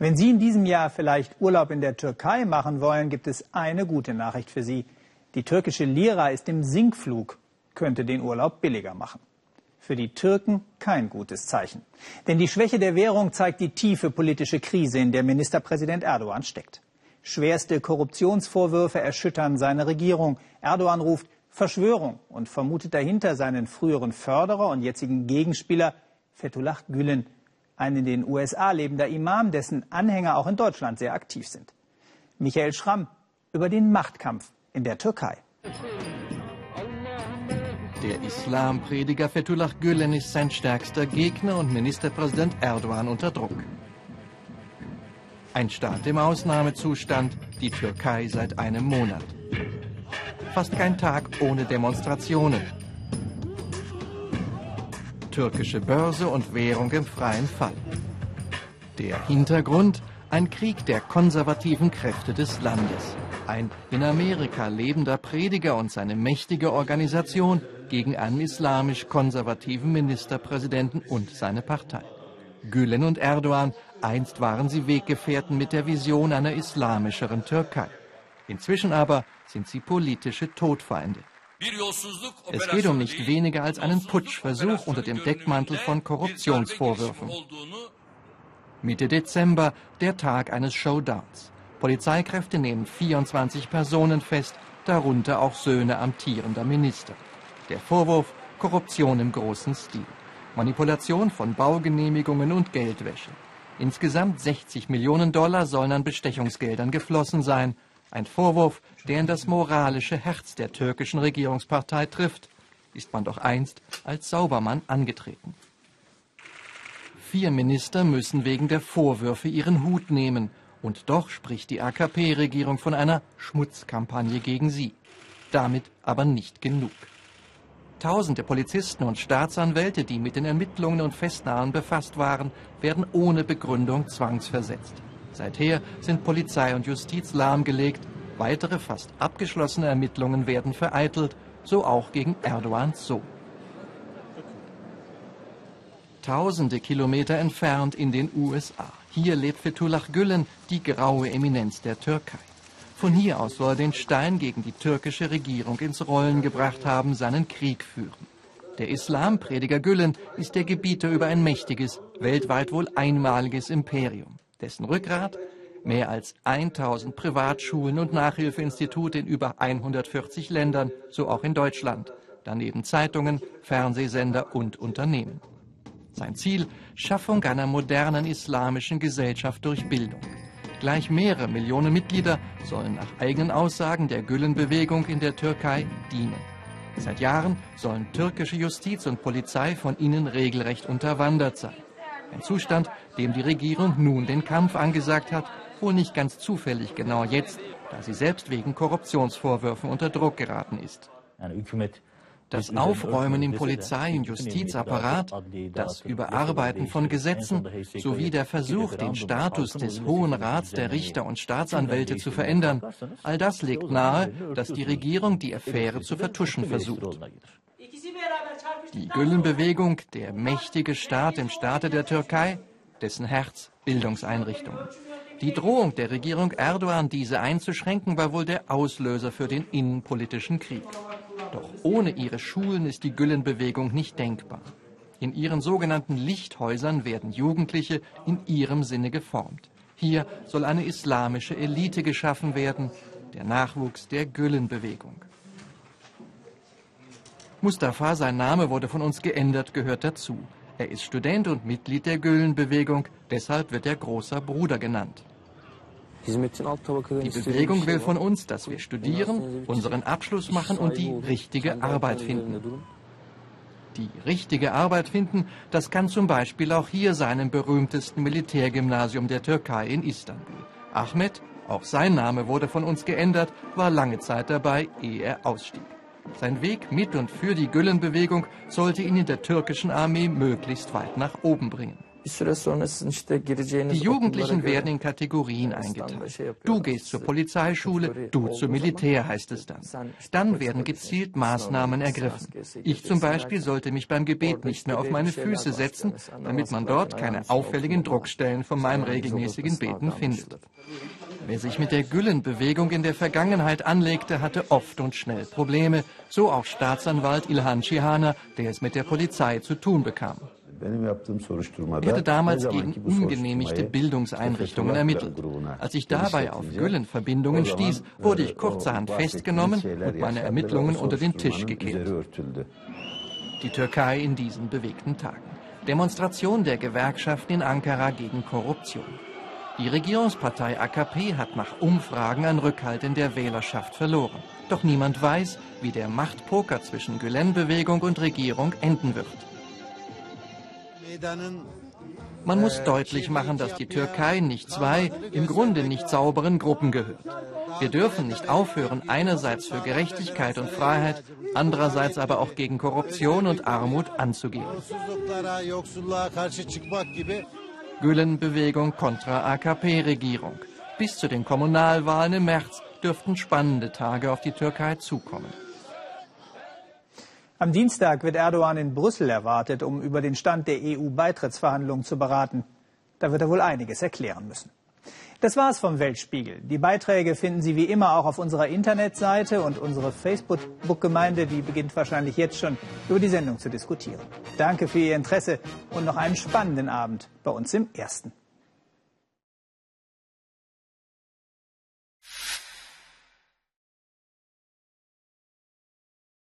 Wenn Sie in diesem Jahr vielleicht Urlaub in der Türkei machen wollen, gibt es eine gute Nachricht für Sie. Die türkische Lira ist im Sinkflug, könnte den Urlaub billiger machen. Für die Türken kein gutes Zeichen. Denn die Schwäche der Währung zeigt die tiefe politische Krise, in der Ministerpräsident Erdogan steckt. Schwerste Korruptionsvorwürfe erschüttern seine Regierung. Erdogan ruft Verschwörung und vermutet dahinter seinen früheren Förderer und jetzigen Gegenspieler Fethullah Gülen ein in den USA lebender Imam, dessen Anhänger auch in Deutschland sehr aktiv sind. Michael Schramm über den Machtkampf in der Türkei. Der Islamprediger Fethullah Gülen ist sein stärkster Gegner und Ministerpräsident Erdogan unter Druck. Ein Staat im Ausnahmezustand, die Türkei seit einem Monat. Fast kein Tag ohne Demonstrationen türkische Börse und Währung im freien Fall. Der Hintergrund? Ein Krieg der konservativen Kräfte des Landes. Ein in Amerika lebender Prediger und seine mächtige Organisation gegen einen islamisch-konservativen Ministerpräsidenten und seine Partei. Gülen und Erdogan, einst waren sie Weggefährten mit der Vision einer islamischeren Türkei. Inzwischen aber sind sie politische Todfeinde. Es geht um nicht weniger als einen Putschversuch unter dem Deckmantel von Korruptionsvorwürfen. Mitte Dezember, der Tag eines Showdowns. Polizeikräfte nehmen 24 Personen fest, darunter auch Söhne amtierender Minister. Der Vorwurf Korruption im großen Stil, Manipulation von Baugenehmigungen und Geldwäsche. Insgesamt 60 Millionen Dollar sollen an Bestechungsgeldern geflossen sein, ein Vorwurf, der in das moralische Herz der türkischen Regierungspartei trifft, ist man doch einst als Saubermann angetreten. Vier Minister müssen wegen der Vorwürfe ihren Hut nehmen, und doch spricht die AKP-Regierung von einer Schmutzkampagne gegen sie. Damit aber nicht genug. Tausende Polizisten und Staatsanwälte, die mit den Ermittlungen und Festnahmen befasst waren, werden ohne Begründung zwangsversetzt. Seither sind Polizei und Justiz lahmgelegt, weitere fast abgeschlossene Ermittlungen werden vereitelt, so auch gegen Erdogans Sohn. Tausende Kilometer entfernt in den USA. Hier lebt Fethullah Gülen, die graue Eminenz der Türkei. Von hier aus soll er den Stein gegen die türkische Regierung ins Rollen gebracht haben, seinen Krieg führen. Der Islamprediger Gülen ist der Gebieter über ein mächtiges, weltweit wohl einmaliges Imperium dessen Rückgrat mehr als 1000 Privatschulen und Nachhilfeinstitute in über 140 Ländern, so auch in Deutschland, daneben Zeitungen, Fernsehsender und Unternehmen. Sein Ziel, Schaffung einer modernen islamischen Gesellschaft durch Bildung. Gleich mehrere Millionen Mitglieder sollen nach eigenen Aussagen der Gülen-Bewegung in der Türkei dienen. Seit Jahren sollen türkische Justiz und Polizei von ihnen regelrecht unterwandert sein. Ein Zustand, dem die Regierung nun den Kampf angesagt hat, wohl nicht ganz zufällig genau jetzt, da sie selbst wegen Korruptionsvorwürfen unter Druck geraten ist. Das Aufräumen im Polizei- und Justizapparat, das Überarbeiten von Gesetzen sowie der Versuch, den Status des Hohen Rats der Richter und Staatsanwälte zu verändern, all das legt nahe, dass die Regierung die Affäre zu vertuschen versucht. Die Gülenbewegung, der mächtige Staat im Staate der Türkei, dessen Herz Bildungseinrichtungen. Die Drohung der Regierung Erdogan, diese einzuschränken, war wohl der Auslöser für den innenpolitischen Krieg. Doch ohne ihre Schulen ist die Gülenbewegung nicht denkbar. In ihren sogenannten Lichthäusern werden Jugendliche in ihrem Sinne geformt. Hier soll eine islamische Elite geschaffen werden, der Nachwuchs der Gülenbewegung. Mustafa, sein Name wurde von uns geändert, gehört dazu. Er ist Student und Mitglied der Gülen-Bewegung, deshalb wird er großer Bruder genannt. Die Bewegung will von uns, dass wir studieren, unseren Abschluss machen und die richtige Arbeit finden. Die richtige Arbeit finden, das kann zum Beispiel auch hier sein im berühmtesten Militärgymnasium der Türkei in Istanbul. Ahmed, auch sein Name wurde von uns geändert, war lange Zeit dabei, ehe er ausstieg. Sein Weg mit und für die Gülen-Bewegung sollte ihn in der türkischen Armee möglichst weit nach oben bringen. Die Jugendlichen werden in Kategorien eingeteilt. Du gehst zur Polizeischule, du zum Militär heißt es dann. Dann werden gezielt Maßnahmen ergriffen. Ich zum Beispiel sollte mich beim Gebet nicht mehr auf meine Füße setzen, damit man dort keine auffälligen Druckstellen von meinem regelmäßigen Beten findet. Wer sich mit der Gülen-Bewegung in der Vergangenheit anlegte, hatte oft und schnell Probleme, so auch Staatsanwalt Ilhan Cihana, der es mit der Polizei zu tun bekam. Ich hatte damals gegen ungenehmigte Bildungseinrichtungen ermittelt. Als ich dabei auf Güllen-Verbindungen stieß, wurde ich kurzerhand festgenommen und meine Ermittlungen unter den Tisch gekehrt. Die Türkei in diesen bewegten Tagen. Demonstration der Gewerkschaften in Ankara gegen Korruption. Die Regierungspartei AKP hat nach Umfragen an Rückhalt in der Wählerschaft verloren. Doch niemand weiß, wie der Machtpoker zwischen Gülen-Bewegung und Regierung enden wird. Man muss deutlich machen, dass die Türkei nicht zwei, im Grunde nicht sauberen Gruppen gehört. Wir dürfen nicht aufhören, einerseits für Gerechtigkeit und Freiheit, andererseits aber auch gegen Korruption und Armut anzugehen. Gülen-Bewegung kontra AKP-Regierung. Bis zu den Kommunalwahlen im März dürften spannende Tage auf die Türkei zukommen. Am Dienstag wird Erdogan in Brüssel erwartet, um über den Stand der EU-Beitrittsverhandlungen zu beraten. Da wird er wohl einiges erklären müssen. Das war's vom Weltspiegel. Die Beiträge finden Sie wie immer auch auf unserer Internetseite und unsere Facebook-Gemeinde, die beginnt wahrscheinlich jetzt schon über die Sendung zu diskutieren. Danke für Ihr Interesse und noch einen spannenden Abend bei uns im Ersten.